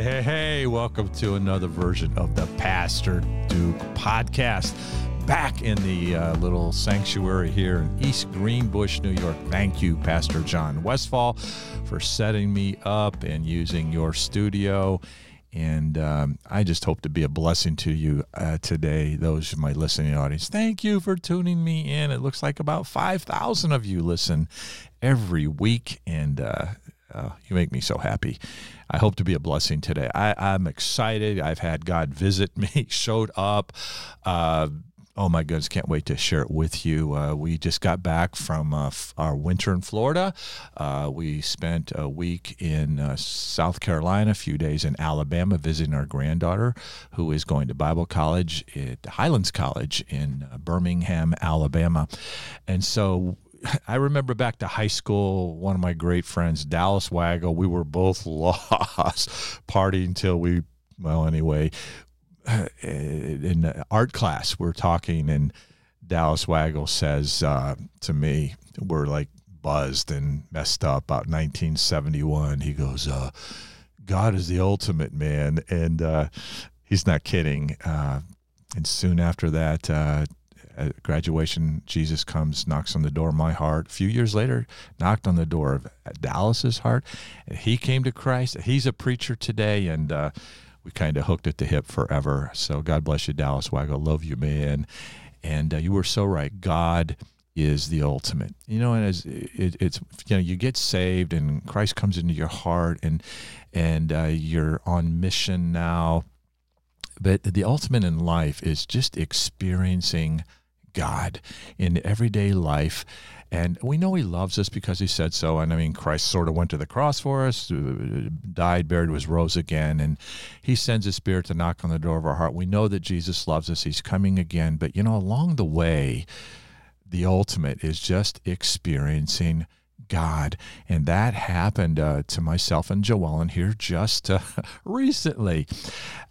Hey, hey, welcome to another version of the Pastor Duke podcast. Back in the uh, little sanctuary here in East Greenbush, New York. Thank you, Pastor John Westfall, for setting me up and using your studio. And um, I just hope to be a blessing to you uh, today, those of my listening audience. Thank you for tuning me in. It looks like about 5,000 of you listen every week, and uh, uh, you make me so happy. I hope to be a blessing today. I, I'm excited. I've had God visit me, showed up. Uh, oh my goodness, can't wait to share it with you. Uh, we just got back from uh, f- our winter in Florida. Uh, we spent a week in uh, South Carolina, a few days in Alabama, visiting our granddaughter who is going to Bible college at Highlands College in uh, Birmingham, Alabama. And so I remember back to high school, one of my great friends, Dallas Waggle, we were both lost, partying till we, well, anyway, in art class, we're talking, and Dallas Waggle says uh, to me, we're like buzzed and messed up about 1971. He goes, uh, God is the ultimate man. And uh, he's not kidding. Uh, and soon after that, uh, at graduation, Jesus comes, knocks on the door of my heart. A few years later, knocked on the door of Dallas's heart. He came to Christ. He's a preacher today, and uh, we kind of hooked at the hip forever. So God bless you, Dallas Waggle. Love you, man. And uh, you were so right. God is the ultimate. You know, and as it, it's you know, you get saved, and Christ comes into your heart, and and uh, you're on mission now. But the ultimate in life is just experiencing God in everyday life. And we know He loves us because He said so. And I mean, Christ sort of went to the cross for us, uh, died, buried, was rose again. And He sends His Spirit to knock on the door of our heart. We know that Jesus loves us. He's coming again. But, you know, along the way, the ultimate is just experiencing God. And that happened uh, to myself and Joellen here just uh, recently.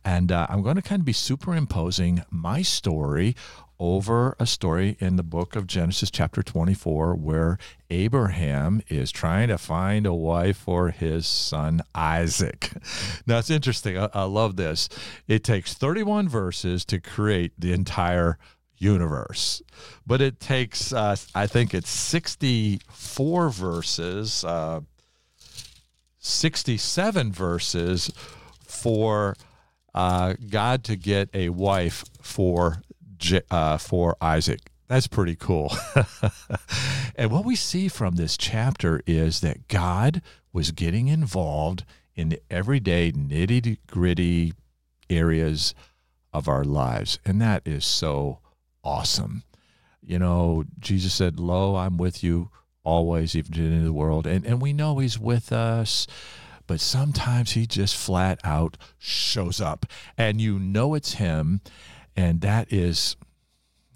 And uh, I'm going to kind of be superimposing my story over a story in the book of Genesis, chapter 24, where Abraham is trying to find a wife for his son Isaac. Now, it's interesting. I, I love this. It takes 31 verses to create the entire universe, but it takes, uh, I think it's 64 verses, uh, 67 verses for uh, God to get a wife for uh, for Isaac. That's pretty cool. and what we see from this chapter is that God was getting involved in the everyday nitty gritty areas of our lives. And that is so awesome. You know, Jesus said, Lo, I'm with you always, even to the end of the world. And, and we know He's with us, but sometimes He just flat out shows up. And you know it's Him and that is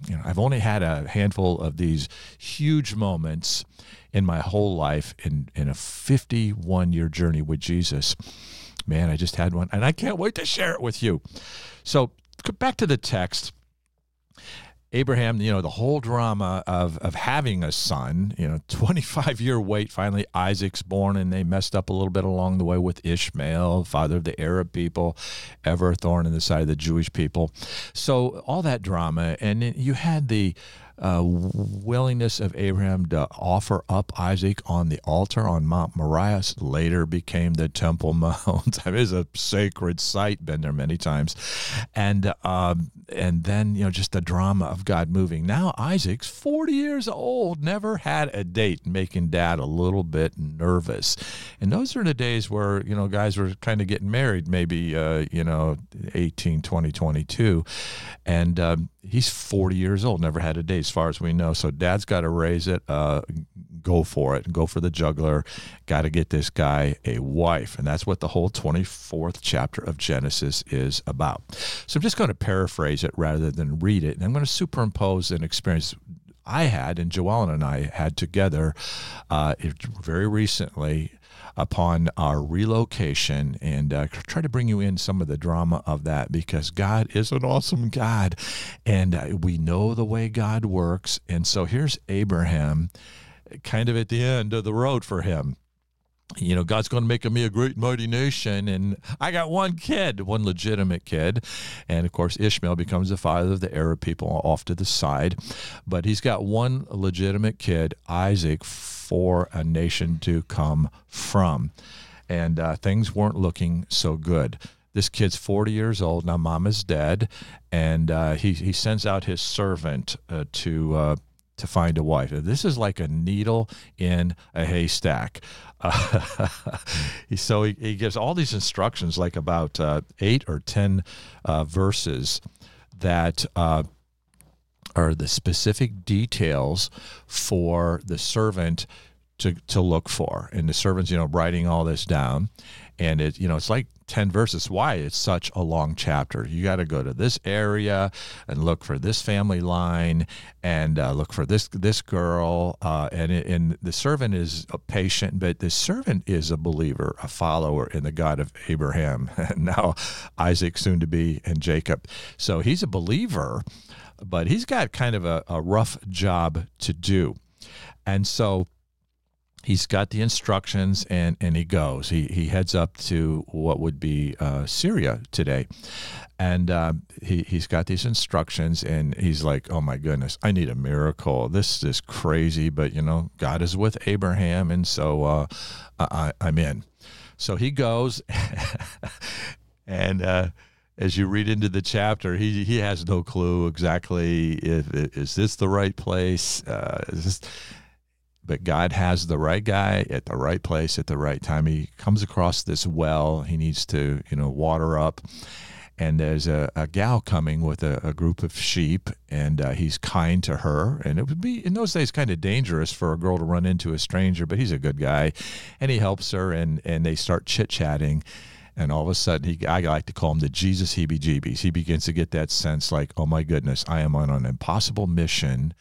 you know i've only had a handful of these huge moments in my whole life in in a 51 year journey with jesus. Man i just had one and i can't wait to share it with you. So back to the text Abraham, you know, the whole drama of, of having a son, you know, 25 year wait, finally Isaac's born, and they messed up a little bit along the way with Ishmael, father of the Arab people, ever a thorn in the side of the Jewish people. So all that drama. And you had the uh, willingness of Abraham to offer up Isaac on the altar on Mount Moriah later became the Temple Mount. it is a sacred site, been there many times, and um, and then you know just the drama of God moving. Now Isaac's forty years old, never had a date, making Dad a little bit nervous. And those are the days where you know guys were kind of getting married, maybe uh, you know 18, 20, 22, and um, he's 40 years old, never had a date as far as we know. So dad's got to raise it. Uh, go for it. Go for the juggler. Got to get this guy a wife. And that's what the whole 24th chapter of Genesis is about. So I'm just going to paraphrase it rather than read it. And I'm going to superimpose an experience I had and Joellen and I had together uh, very recently upon our relocation and uh, try to bring you in some of the drama of that because God is an awesome God and uh, we know the way God works. And so here's Abraham kind of at the end of the road for him. You know, God's going to make me a great mighty nation. And I got one kid, one legitimate kid. And of course, Ishmael becomes the father of the Arab people off to the side. But he's got one legitimate kid, Isaac, for a nation to come from. And uh, things weren't looking so good. This kid's 40 years old. Now, mom is dead. And uh, he, he sends out his servant uh, to uh, to find a wife. This is like a needle in a haystack. Uh, so he, he, gives all these instructions, like about uh, eight or ten uh, verses that uh, are the specific details for the servant to, to look for. And the servant's, you know, writing all this down. And it, you know, it's like 10 verses. Why it's such a long chapter. You got to go to this area and look for this family line and uh, look for this this girl. Uh, and, and the servant is a patient, but the servant is a believer, a follower in the God of Abraham. and now, Isaac, soon to be, and Jacob. So he's a believer, but he's got kind of a, a rough job to do. And so he's got the instructions and and he goes. He he heads up to what would be uh, Syria today. And uh, he he's got these instructions and he's like oh my goodness I need a miracle. This is crazy but you know God is with Abraham and so uh, I, I'm in. So he goes and uh, as you read into the chapter, he he has no clue exactly if is this the right place. Uh, this, but God has the right guy at the right place at the right time. He comes across this well he needs to, you know, water up. And there's a, a gal coming with a, a group of sheep, and uh, he's kind to her. And it would be, in those days, kind of dangerous for a girl to run into a stranger, but he's a good guy. And he helps her, and, and they start chit chatting. And all of a sudden, he, I like to call him the Jesus heebie jeebies. He begins to get that sense like, oh my goodness, I am on an impossible mission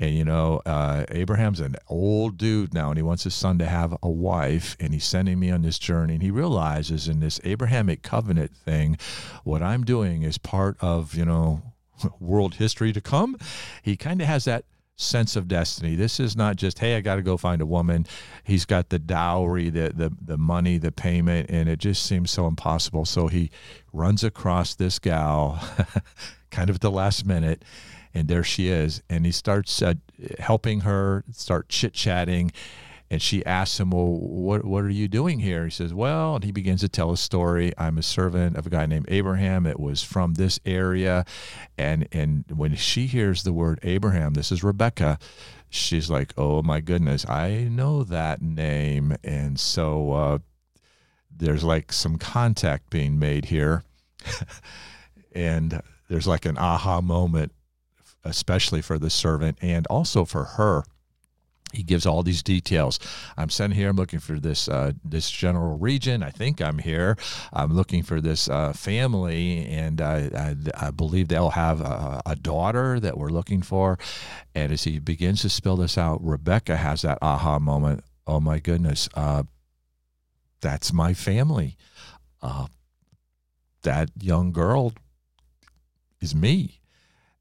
and you know, uh, Abraham's an old dude now, and he wants his son to have a wife, and he's sending me on this journey. And he realizes in this Abrahamic covenant thing, what I'm doing is part of you know world history to come. He kind of has that sense of destiny. This is not just, hey, I got to go find a woman. He's got the dowry, the, the, the money, the payment, and it just seems so impossible. So he runs across this gal kind of at the last minute and there she is. And he starts uh, helping her start chit-chatting. And she asks him well what, what are you doing here? He says well and he begins to tell a story. I'm a servant of a guy named abraham. That was from this area. And and when she hears the word abraham this is rebecca she's like oh my goodness i know that name. And so uh, there's like some contact being made here. And there's like an aha moment especially for the servant and also for her he gives all these details. I'm sent here. I'm looking for this uh, this general region. I think I'm here. I'm looking for this uh, family, and I, I, I, believe they'll have a, a, daughter that we're looking for. And as he begins to spill this out, Rebecca has that aha moment. Oh my goodness, uh, that's my family. Uh, that young girl is me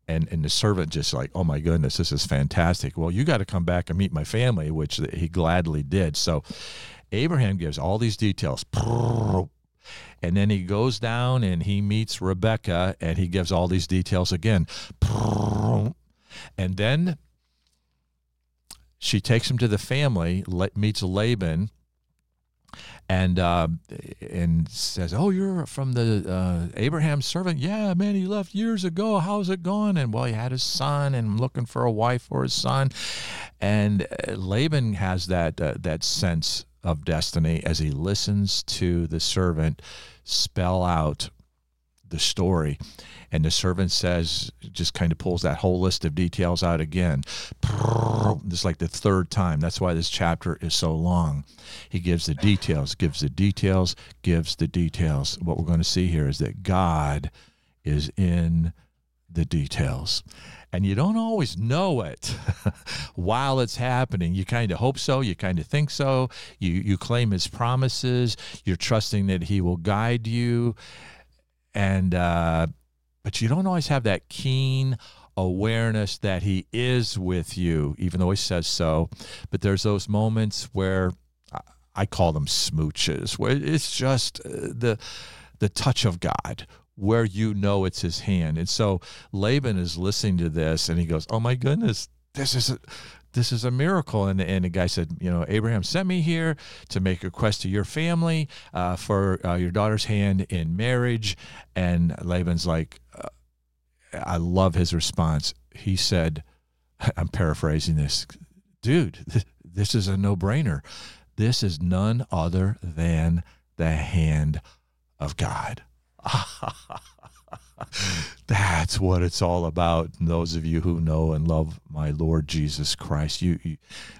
and and the servant just like oh my goodness this is fantastic. Well you got to come back and meet my family which he gladly did. So abraham gives all these details. And then he goes down and he meets rebecca and he gives all these details again. And then she takes him to the family meets laban and uh, and says, "Oh, you're from the uh, Abraham servant? Yeah, man, he left years ago. How's it going?" And well, he had his son, and looking for a wife for his son. And uh, Laban has that uh, that sense of destiny as he listens to the servant spell out the story. And the servant says, just kind of pulls that whole list of details out again. This like the third time. That's why this chapter is so long. He gives the details, gives the details, gives the details. What we're going to see here is that God is in the details. And you don't always know it while it's happening. You kind of hope so, you kind of think so. You you claim his promises, you're trusting that he will guide you and uh, but you don't always have that keen awareness that he is with you, even though he says so. But there's those moments where I call them smooches, where it's just uh, the the touch of God, where you know it's His hand. And so Laban is listening to this, and he goes, "Oh my goodness, this is a, this is a miracle." And and the guy said, "You know, Abraham sent me here to make a request to your family uh, for uh, your daughter's hand in marriage." And Laban's like, uh, I love his response. He said, "I'm paraphrasing this, dude. This is a no brainer." This is none other than the hand of God. That's what it's all about. And those of you who know and love my Lord Jesus Christ, you, you,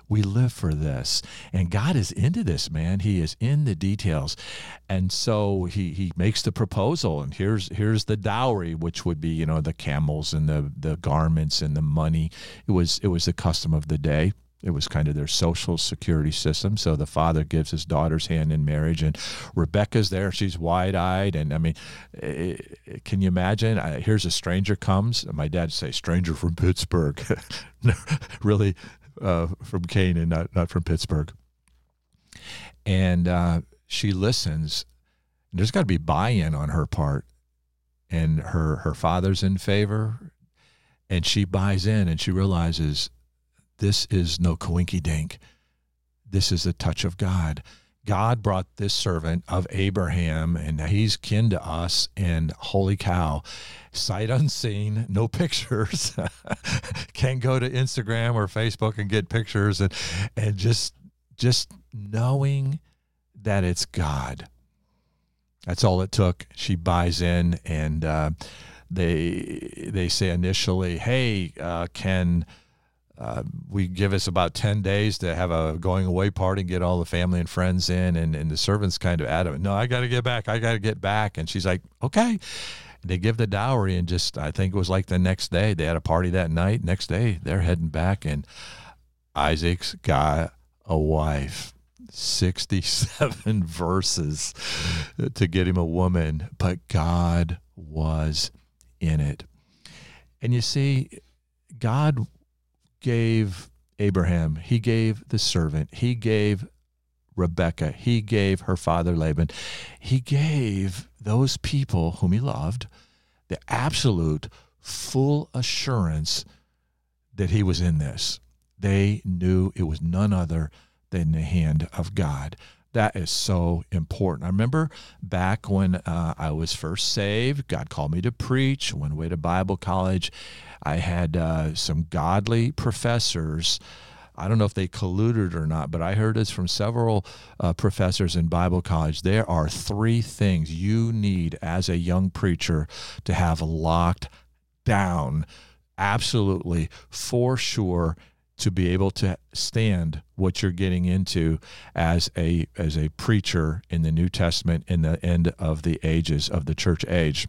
we live for this. And God is into this, man. He is in the details. And so he he makes the proposal and here's here's the dowry, which would be, you know, the camels and the the garments and the money. It was it was the custom of the day. It was kind of their social security system. So the father gives his daughter's hand in marriage, and Rebecca's there. She's wide eyed. And I mean, it, eh, eh, can you imagine? I, here's a stranger comes. My dad say, stranger from Pittsburgh. really uh, from Canaan, not, not from Pittsburgh. And uh, she listens. There's got to be buy in on her part. And her, her father's in favor. And she buys in and she realizes this is no coinky dink. This is the touch of God. God brought this servant of Abraham, and he's kin to us. And holy cow, sight unseen, no pictures. Can go to Instagram or Facebook and get pictures, and and just just knowing that it's God. That's all it took. She buys in, and uh, they they say initially, "Hey, uh, can." Uh, we give us about 10 days to have a going away party and get all the family and friends in and, and the servant's kind of adamant no i got to get back i got to get back. And she's like okay. They give the dowry and just i think it was like the next day they had a party that night. Next day they're heading back and isaac's got a wife. 67 verses to get him a woman but god was in it. And you see god gave Abraham, he gave the servant, he gave Rebekah, he gave her father Laban, he gave those people whom he loved the absolute full assurance that he was in this. They knew it was none other than the hand of God. That is so important. I remember back when uh, I was first saved, God called me to preach, went away to Bible college. I had uh, some godly professors. I don't know if they colluded or not, but I heard this from several uh, professors in Bible college. There are three things you need as a young preacher to have locked down, absolutely for sure to be able to stand what you're getting into as a as a preacher in the New Testament in the end of the ages of the church age.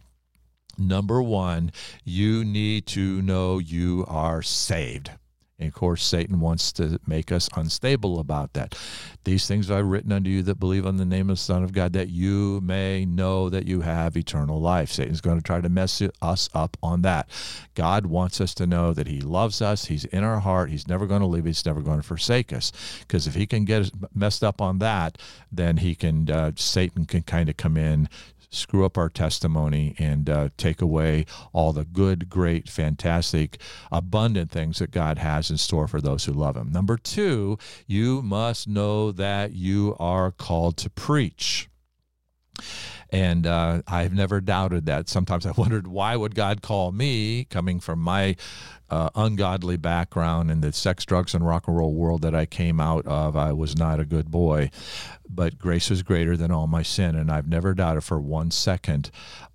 Number 1, you need to know you are saved. And of course, Satan wants to make us unstable about that. These things I've written unto you that believe on the name of the Son of God, that you may know that you have eternal life. Satan's going to try to mess us up on that. God wants us to know that He loves us. He's in our heart. He's never going to leave us. He's never going to forsake us. Because if He can get messed up on that, then He can, uh, Satan can kind of come in, screw up our testimony and uh, take away all the good, great, fantastic, abundant things that God has in store for those who love Him. Number two, you must know that you are called to preach. And uh, I've never doubted that. Sometimes I wondered why would God call me, coming from my uh, ungodly background in the sex, drugs, and rock and roll world that I came out of. I was not a good boy, but grace is greater than all my sin, and I've never doubted for one second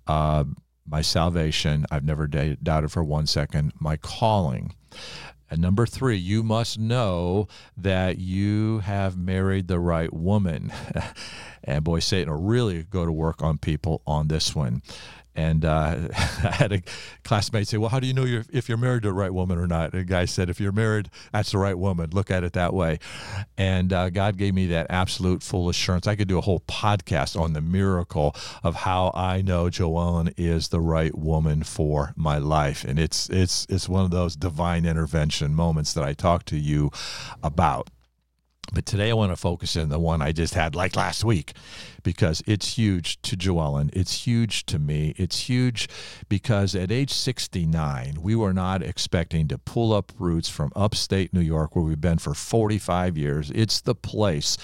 uh, my salvation. I've never doubted for one second my calling. And number three, you must know that you have married the right woman. and boy, Satan will really go to work on people on this one. And uh, I had a classmate say, "Well, how do you know you're, if you're married to the right woman or not?" And a guy said, "If you're married, that's the right woman. Look at it that way." And uh, God gave me that absolute full assurance. I could do a whole podcast on the miracle of how I know Joellen is the right woman for my life, and it's it's it's one of those divine intervention moments that I talk to you about. But today I want to focus in the one I just had like last week because it's huge to Joellen. It's huge to me. It's huge because at age 69, we were not expecting to pull up roots from upstate New York where we've been for 45 years. It's the place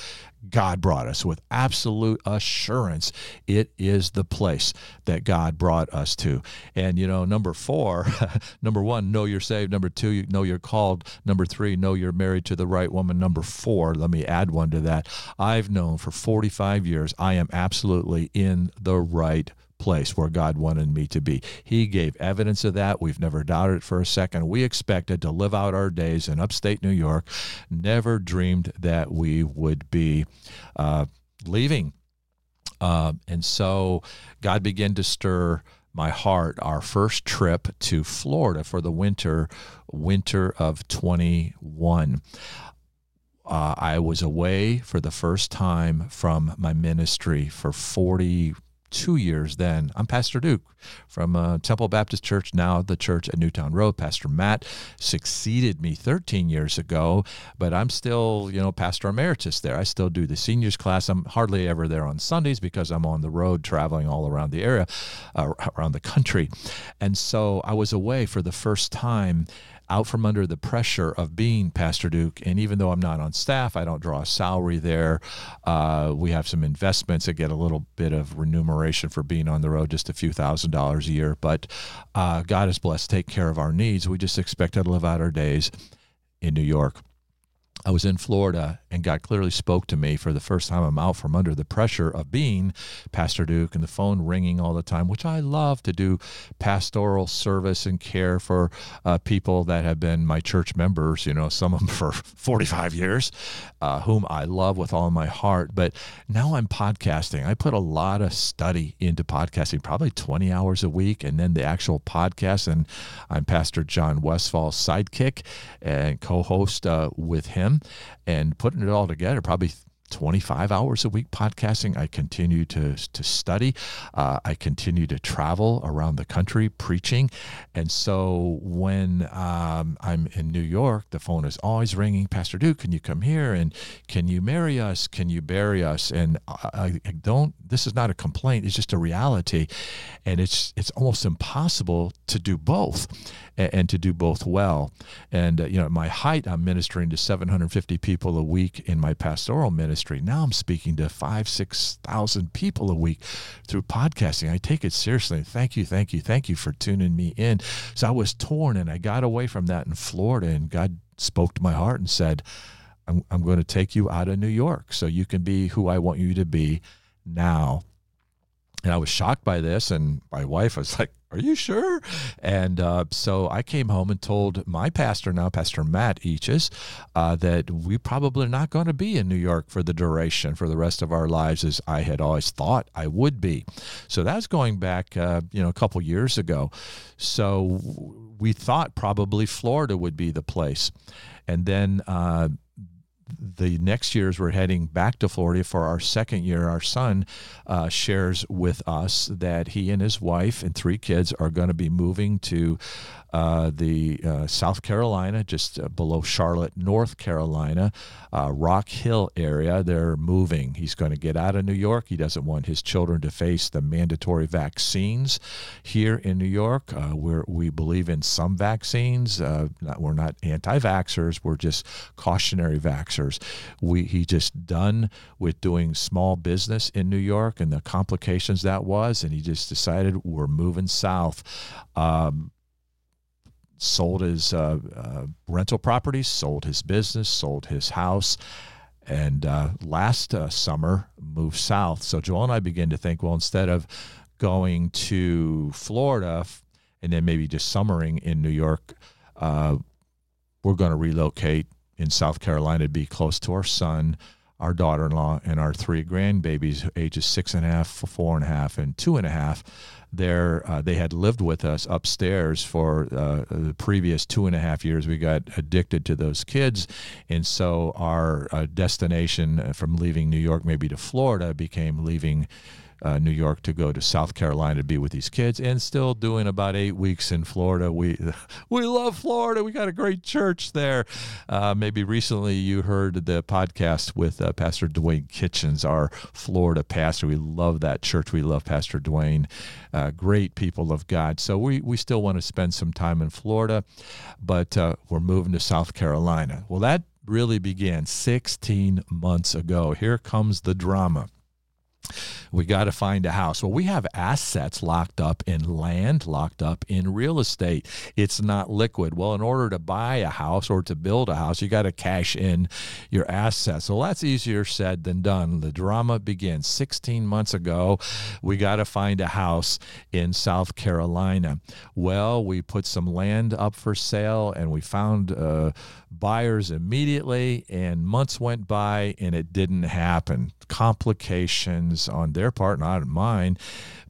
God brought us with absolute assurance. It is the place that God brought us to. And, you know, number four, number one, know you're saved. Number two, you know you're called. Number three, know you're married to the right woman. Number four, let me add one to that. I've known for 45 years am absolutely in the right place where God wanted me to be. He gave evidence of that. We've never doubted it for a second. We expected to live out our days in upstate New York, never dreamed that we would be uh, leaving. Uh, and so God began to stir my heart our first trip to Florida for the winter winter of 21 uh, I was away for the first time from my ministry for 42 years then. I'm Pastor Duke from uh, Temple Baptist Church, now the church at Newtown Road. Pastor Matt succeeded me 13 years ago, but I'm still, you know, pastor emeritus there. I still do the seniors class. I'm hardly ever there on Sundays because I'm on the road traveling all around the area, uh, around the country. And so I was away for the first time out from under the pressure of being Pastor Duke. And even though I'm not on staff, I don't draw a salary there. Uh, we have some investments that get a little bit of remuneration for being on the road, just a few thousand dollars a year. But uh, God is blessed, take care of our needs. We just expect to live out our days in New York. I was in Florida and God clearly spoke to me for the first time. I'm out from under the pressure of being Pastor Duke and the phone ringing all the time, which I love to do pastoral service and care for uh, people that have been my church members, you know, some of them for 45 years, uh, whom I love with all my heart. But now I'm podcasting. I put a lot of study into podcasting, probably 20 hours a week, and then the actual podcast. And I'm Pastor John Westfall's sidekick and co host uh, with him and putting it all together, probably 25 hours a week podcasting. I continue to, to study. Uh, I continue to travel around the country preaching. And so when um, I'm in New York, the phone is always ringing Pastor Duke, can you come here? And can you marry us? Can you bury us? And I, I don't, this is not a complaint, it's just a reality. And it's, it's almost impossible to do both and, and to do both well. And, uh, you know, at my height, I'm ministering to 750 people a week in my pastoral ministry. Now I'm speaking to five, 6,000 people a week through podcasting. I take it seriously. Thank you, thank you, thank you for tuning me in. So I was torn and I got away from that in Florida, and God spoke to my heart and said, I'm, I'm going to take you out of New York so you can be who I want you to be now. And I was shocked by this, and my wife was like, are you sure? And uh, so I came home and told my pastor now, Pastor Matt Eaches, uh, that we probably are not going to be in New York for the duration, for the rest of our lives, as I had always thought I would be. So that's going back, uh, you know, a couple years ago. So we thought probably Florida would be the place. And then uh, the next years we're heading back to Florida for our second year. Our son uh, shares with us that he and his wife and three kids are going to be moving to uh, the uh, South Carolina, just uh, below Charlotte, North Carolina, uh, Rock Hill area. They're moving. He's going to get out of New York. He doesn't want his children to face the mandatory vaccines here in New York. Uh, where we believe in some vaccines. Not, we're not anti-vaxxers. We're just cautionary vaxxers. We he just done with doing small business in New York and the complications that was, and he just decided we're moving south. Um, sold his uh, uh, rental properties, sold his business, sold his house, and uh, last uh, summer moved south. So Joel and I began to think, well, instead of going to Florida and then maybe just summering in New York, uh, we're going to relocate in South Carolina to be close to our son, our daughter-in-law, and our three grandbabies, ages six and a half, four and a half, and two and a half there uh, they had lived with us upstairs for uh, the previous two and a half years. We got addicted to those kids, and so our uh, destination from leaving New York maybe to Florida became leaving uh, New York to go to South Carolina to be with these kids, and still doing about eight weeks in Florida. We we love Florida. We got a great church there. Uh, maybe recently you heard the podcast with uh, Pastor Dwayne Kitchens, our Florida pastor. We love that church. We love Pastor Dwayne. Uh, great people of God. So we we still want to spend some time in Florida, but uh, we're moving to South Carolina. Well, that really began 16 months ago. Here comes the drama. We got to find a house. Well, we have assets locked up in land, locked up in real estate. It's not liquid. Well, in order to buy a house or to build a house, you got to cash in your assets. So that's easier said than done. The drama begins 16 months ago. We got to find a house in South Carolina. Well, we put some land up for sale and we found uh, buyers immediately, and months went by and it didn't happen. Complications on their part, not mine.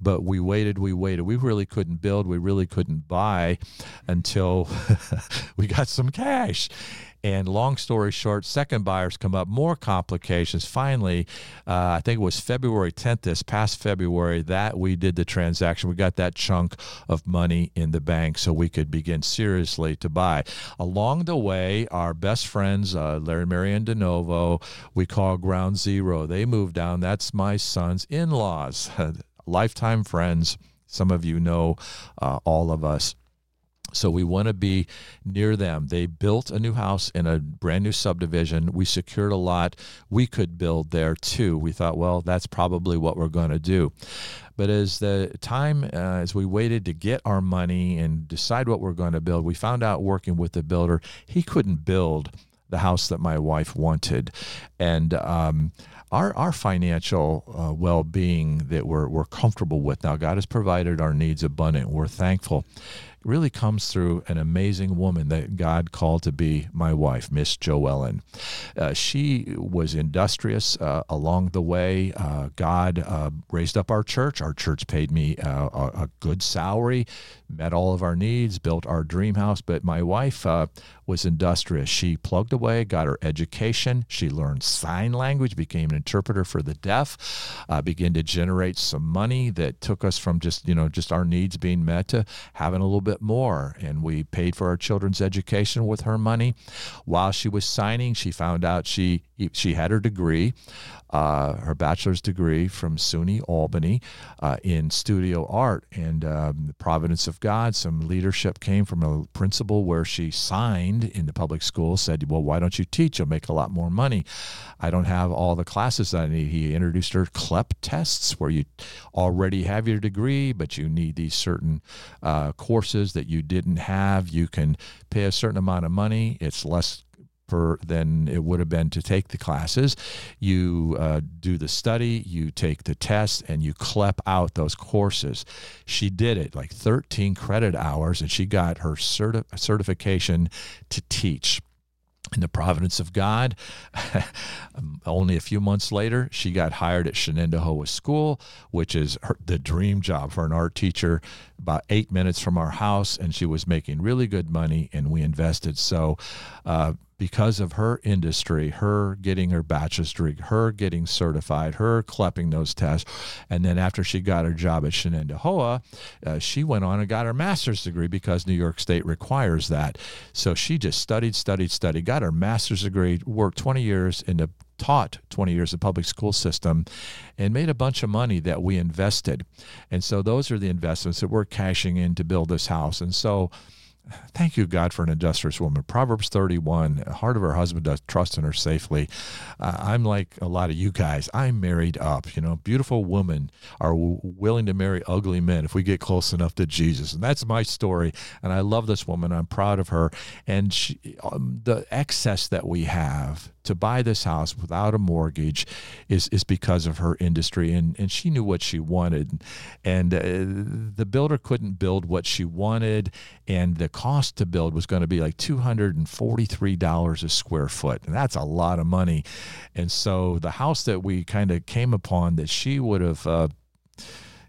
But we waited, we waited. We really couldn't build, we really couldn't buy until we got some cash. And long story short, second buyers come up, more complications. Finally, uh, I think it was February 10th, this past February, that we did the transaction. We got that chunk of money in the bank so we could begin seriously to buy. Along the way, our best friends, uh, Larry, Mary, and DeNovo, we call Ground Zero. They moved down. That's my son's in laws, lifetime friends. Some of you know uh, all of us. So we want to be near them. They built a new house in a brand new subdivision. We secured a lot we could build there too. We thought, well, that's probably what we're going to do. But as the time, uh, as we waited to get our money and decide what we're going to build, we found out working with the builder, he couldn't build the house that my wife wanted. And, um, our, our financial uh, well being that we're, we're comfortable with now, God has provided our needs abundant. We're thankful really comes through an amazing woman that God called to be my wife, Miss Joellen. Uh, she was industrious uh, along the way. Uh, God uh, raised up our church. Our church paid me uh, a, a, good salary, met all of our needs, built our dream house. But my wife uh, was industrious. She plugged away, got her education. She learned sign language, became an interpreter for the deaf, began to generate some money that took us from just, you know, just our needs being met to having a little bit bit more. And we paid for our children's education with her money. While she was signing, she found out she she had her degree uh, her bachelor's degree from SUNY Albany uh, in studio art and um, the providence of God. Some leadership came from a principal where she signed in the public school, said, Well, why don't you teach? You'll make a lot more money. I don't have all the classes that I need. He introduced her CLEP tests where you already have your degree, but you need these certain uh, courses that you didn't have. You can pay a certain amount of money, it's less for than it would have been to take the classes. You uh, do the study, you take the test, and you clep out those courses. She did it like 13 credit hours, and she got her certi- certification to teach in the providence of God. Only a few months later, she got hired at Shenendehowa School, which is her, the dream job for an art teacher, about eight minutes from our house, and she was making really good money, and we invested. So, uh, because of her industry, her getting her bachelor's degree, her getting certified, her clepping those tests. And then after she got her job at Shenendehowa, uh, she went on and got her master's degree because New York State requires that. So she just studied, studied, studied, got her master's degree, worked 20 years in the taught 20 years of public school system and made a bunch of money that we invested. And so those are the investments that we're cashing in to build this house. And so Thank you, God, for an industrious woman. Proverbs 31, heart of her husband does trust in her safely. Uh, I'm like a lot of you guys. I'm married up. You know, beautiful women are w- willing to marry ugly men if we get close enough to Jesus. And that's my story. And I love this woman. I'm proud of her. And she, um, the excess that we have to buy this house without a mortgage is is because of her industry and and she knew what she wanted. And uh, the builder couldn't build what she wanted and the cost to build was going to be like $243 a square foot and that's a lot of money. And so the house that we kind of came upon that she would have uh,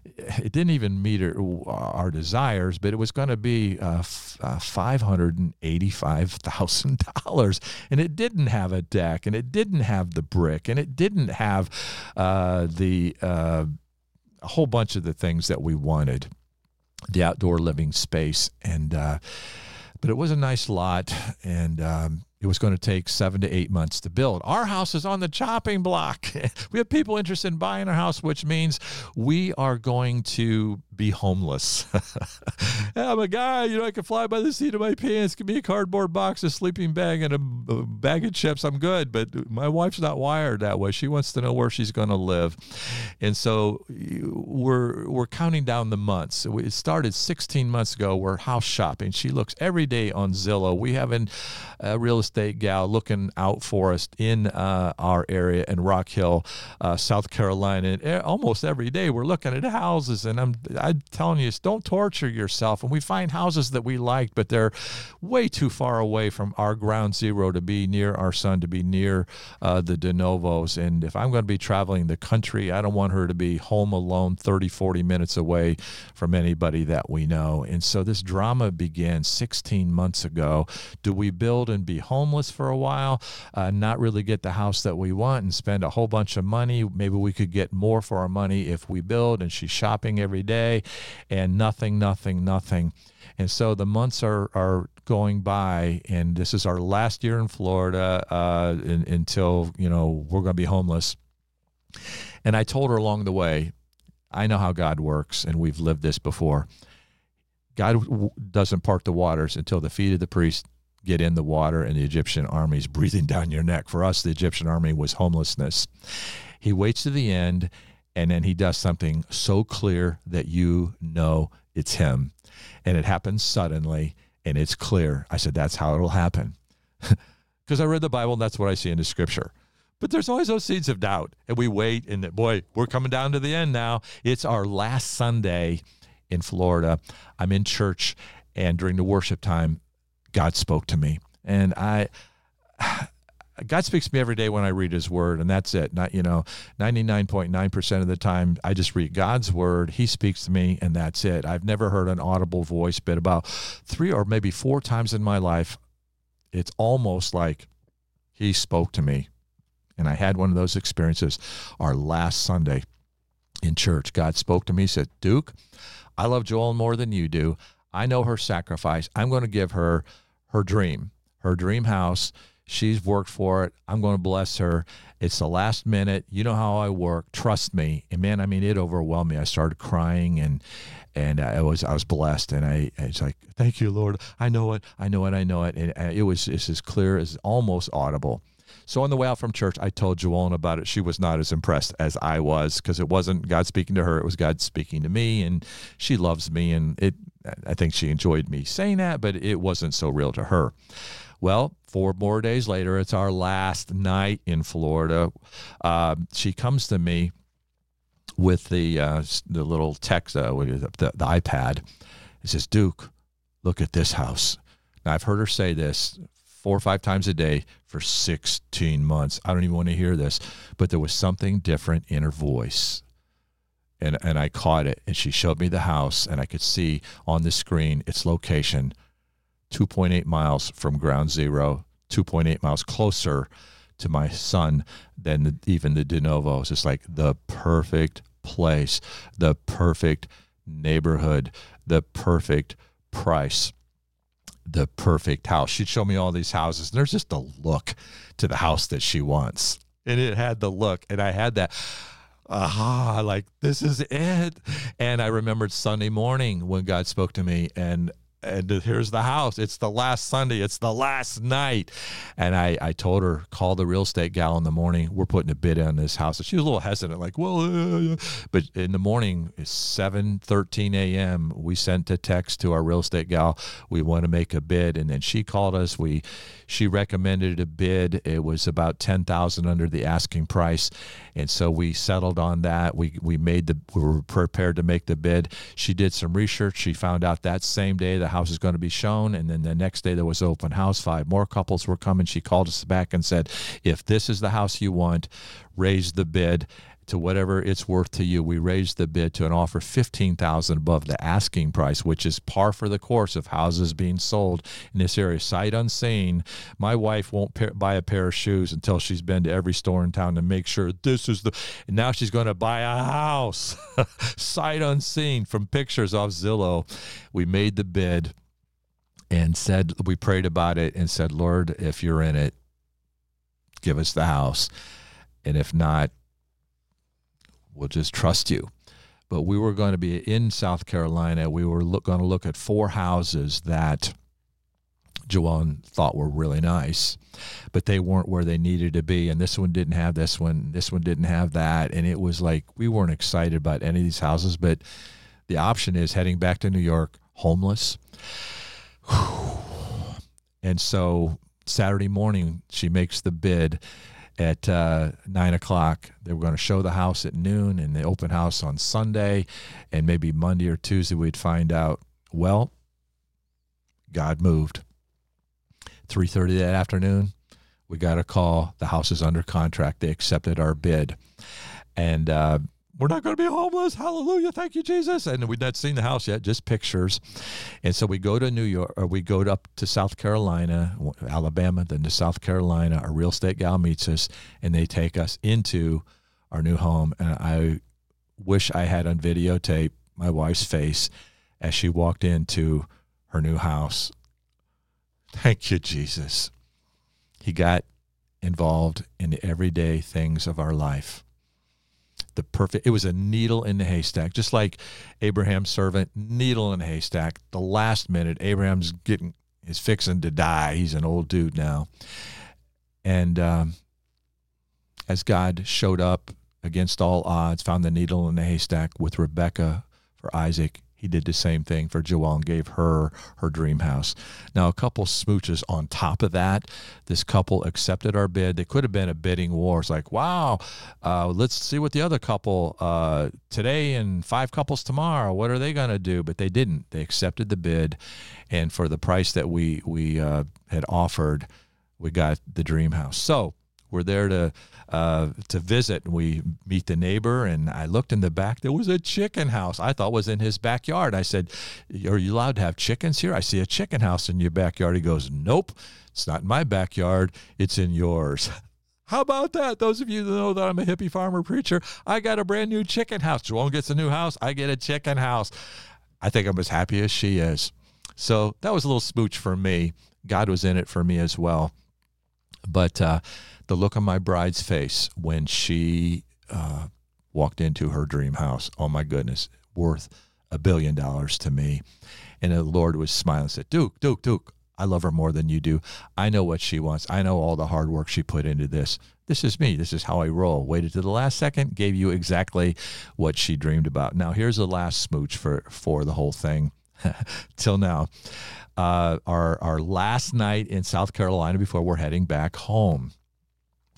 it didn't even meet our, our desires, but it was going to be uh, f- uh, $585,000. And it didn't have a deck, and it didn't have the brick, and it didn't have uh, the uh, a whole bunch of the things that we wanted, the outdoor living space, and uh, but it was a nice lot, and um, it was going to take seven to eight months to build. Our house is on the chopping block. we have people interested in buying our house, which means we are going to be homeless. I'm a guy, you know, I can fly by the seat of my pants. Give me a cardboard box, a sleeping bag, and a, bag of chips. I'm good. But my wife's not wired that way. She wants to know where she's going to live, and so we're we're counting down the months. It started 16 months ago. We're house shopping. She looks every day on Zillow. We have a real estate gal looking out for us in uh, our area in Rock Hill, uh, South Carolina. And almost every day we're looking at houses, and I'm I'm telling you, don't torture yourself. And we find houses that we like, but they're way too far away from our ground zero to be near our son, to be near uh, the de novos. And if I'm going to be traveling the country, I don't want her to be home alone 30, 40 minutes away from anybody that we know. And so this drama began 16 months ago. Do we build and be homeless for a while, uh, not really get the house that we want, and spend a whole bunch of money? Maybe we could get more for our money if we build, and she's shopping every day and nothing, nothing, nothing. And so the months are, are going by, and this is our last year in Florida uh, in, until, you know, we're going to be homeless. And I told her along the way, I know how God works, and we've lived this before. God doesn't part the waters until the feet of the priest get in the water and the Egyptian army is breathing down your neck. For us, the Egyptian army was homelessness. He waits to the end and then he does something so clear that you know it's him. And it happens suddenly and it's clear. I said that's how it'll happen. Because i read the bible and that's what i see in the scripture. But there's always those seeds of doubt and we wait and boy we're coming down to the end now. It's our last sunday in florida. I'm in church and during the worship time god spoke to me and i God speaks to me every day when I read His Word, and that's it. Not you know, ninety nine point nine percent of the time, I just read God's Word. He speaks to me, and that's it. I've never heard an audible voice, but about three or maybe four times in my life, it's almost like He spoke to me, and I had one of those experiences. Our last Sunday in church, God spoke to me. He Said, "Duke, I love Joel more than you do. I know her sacrifice. I'm going to give her her dream, her dream house." She's worked for it. I'm going to bless her. It's the last minute. You know how I work. Trust me. And man, I mean, it overwhelmed me. I started crying and and uh, I was I was blessed. And I it's like, thank you, Lord. I know it. I know it. I know it. And uh, it was it's as clear as almost audible. So on the way out from church, I told Joellen about it. She was not as impressed as I was because it wasn't God speaking to her; it was God speaking to me, and she loves me, and it. I think she enjoyed me saying that, but it wasn't so real to her. Well, four more days later, it's our last night in Florida. Uh, she comes to me with the uh, the little text, uh, the, the, iPad. It says, Duke, look at this house. Now, I've heard her say this four or five times a day for 16 months. I don't even want to hear this, but there was something different in her voice. And, and I caught it, and she showed me the house, and I could see on the screen its location 2.8 miles from ground zero, 2.8 miles closer to my son than the, even the de novos. It's like the perfect place, the perfect neighborhood, the perfect price, the perfect house. She'd show me all these houses, and there's just a look to the house that she wants. And it had the look, and I had that aha, like this is it. And I remembered Sunday morning when God spoke to me, and and here's the house. It's the last Sunday. It's the last night. And I, I told her, call the real estate gal in the morning. We're putting a bid on this house. And she was a little hesitant, like, well, uh, but in the morning, it's 7 13 a.m. We sent a text to our real estate gal. We want to make a bid. And then she called us. We, she recommended a bid. It was about 10,000 under the asking price. And so we settled on that. We, we made the, we were prepared to make the bid. She did some research. She found out that same day the house is going to be shown. And then the next day there was open house. Five more couples were coming. She called us back and said, if this is the house you want, raise the bid. To whatever it's worth to you. We raised the bid to an offer 15000 above the asking price, which is par for the course of houses being sold in this area. Sight unseen. My wife won't pa- buy a pair of shoes until she's been to every store in town to make sure this is the. And now she's going to buy a house. Sight unseen from pictures off Zillow. We made the bid and said, we prayed about it and said, Lord, if you're in it, give us the house. And if not, we'll just trust you. But we were going to be in South Carolina. We were look, going to look at four houses that Joanne thought were really nice, but they weren't where they needed to be. And this one didn't have this one. This one didn't have that. And it was like we weren't excited about any of these houses. But the option is heading back to New York, homeless. And so Saturday morning, she makes the bid at uh, nine o'clock. They were going to show the house at noon and the open house on Sunday, and maybe Monday or Tuesday we'd find out. Well, God moved. Three thirty that afternoon, we got a call. The house is under contract. They accepted our bid, and uh, we're not going to be homeless. Hallelujah. Thank you, Jesus. And we'd not seen the house yet, just pictures. And so we go to New York, or we go up to South Carolina, Alabama, then to South Carolina. Our real estate gal meets us, and they take us into our new home. And I wish I had on videotape my wife's face as she walked into her new house. Thank you, Jesus. He got involved in the everyday things of our life the perfect it was a needle in the haystack just like abraham's servant needle in the haystack. The last minute abraham's getting is fixing to die. He's an old dude now. And um, as god showed up against all odds found the needle in the haystack with rebecca for isaac he did the same thing for Joelle and gave her her dream house. Now, a couple smooches on top of that. This couple accepted our bid. They could have been a bidding war. It's like, wow, uh, let's see what the other couple uh, today and five couples tomorrow. What are they going to do? But they didn't. They accepted the bid, and for the price that we we uh, had offered, we got the dream house. So we're there to uh, to visit. We meet the neighbor, and I looked in the back. There was a chicken house. I thought was in his backyard. I said, "Are you allowed to have chickens here?" I see a chicken house in your backyard. He goes, "Nope, it's not in my backyard. It's in yours." How about that? Those of you that know that I'm a hippie farmer preacher, I got a brand new chicken house. Joel gets a new house. I get a chicken house. I think I'm as happy as she is. So that was a little smooch for me. God was in it for me as well. But uh, the look on my bride's face when she uh, walked into her dream house. Oh my goodness, worth a billion dollars to me. And the Lord was smiling and said, Duke, Duke, Duke, I love her more than you do. I know what she wants. I know all the hard work she put into this. This is me. This is how I roll. Waited to the last second, gave you exactly what she dreamed about. Now, here's the last smooch for, for the whole thing till now. Uh, our, our last night in South Carolina before we're heading back home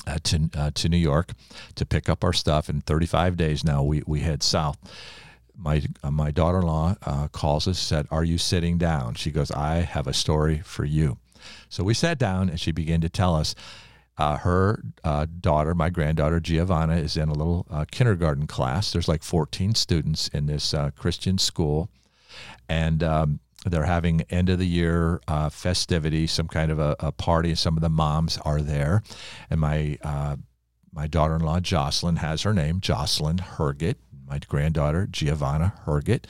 uh, to uh, to New York to pick up our stuff. In 35 days now, we we head south. My uh, my daughter-in-law uh, calls us. Said, "Are you sitting down?" She goes, "I have a story for you." So we sat down, and she began to tell us. Uh, her uh, daughter, my granddaughter Giovanna, is in a little kindergarten class. There's like 14 students in this Christian school, and um, they're having end of the year uh, festivity, some kind of a, a, party. Some of the moms are there, and my uh, my daughter-in-law Jocelyn has her name, Jocelyn Herget. My granddaughter Giovanna Herget,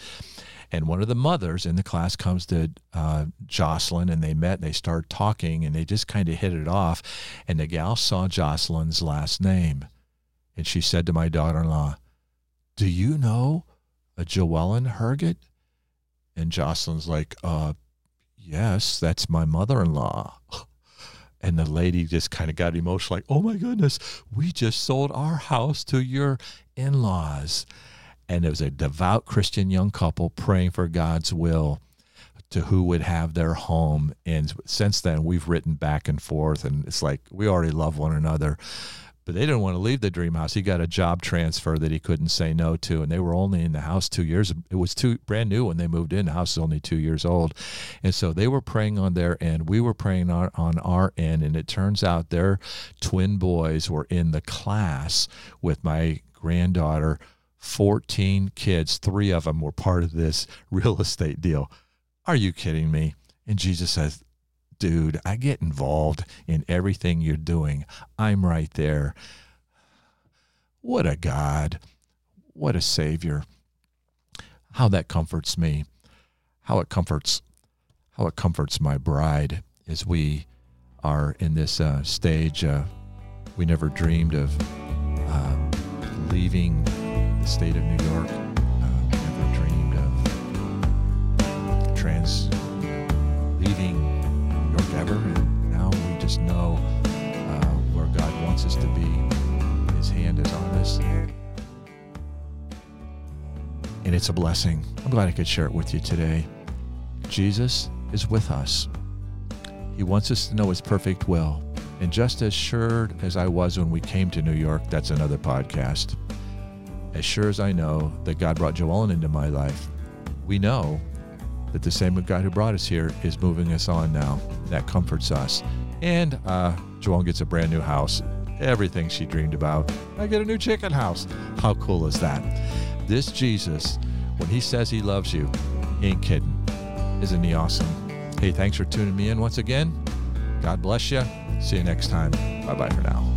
and one of the mothers in the class comes to uh, Jocelyn, and they met. And they start talking, and they just kind of hit it off. And the gal saw Jocelyn's last name, and she said to my daughter-in-law, "Do you know a Joellen Herget?" And Jocelyn's like, uh, yes, that's my mother in law. And the lady just kind of got emotional, like, oh my goodness, we just sold our house to your in laws. And it was a devout Christian young couple praying for God's will to who would have their home. And since then, we've written back and forth, and it's like we already love one another but they didn't want to leave the dream house. He got a job transfer that he couldn't say no to, and they were only in the house two years. It was two brand new when they moved in. The house is only two years old, and so they were praying on their end. We were praying on, on our end, and it turns out their twin boys were in the class with my granddaughter, 14 kids, three of them were part of this real estate deal. Are you kidding me? And Jesus says, Dude, I get involved in everything you're doing. I'm right there. What a God. What a Savior. How that comforts me. How it comforts how it comforts my bride as we are in this uh, stage. Uh, we never dreamed of uh, leaving the state of New York. Uh, never dreamed of trans leaving York ever, and now we just know uh, where God wants us to be. His hand is on us. And it's a blessing. I'm glad I could share it with you today. Jesus is with us. He wants us to know His perfect will. And just as sure as I was when we came to New York, that's another podcast. As sure as I know that God brought Joellen into my life, we know that the same God who brought us here is moving us on now. That comforts us. And uh, Joellen gets a brand new house. Everything she dreamed about. I get a new chicken house. How cool is that? This Jesus, when he says he loves you, he ain't kidding. Isn't he awesome? Hey, thanks for tuning me in once again. God bless you. See you next time. Bye bye for now.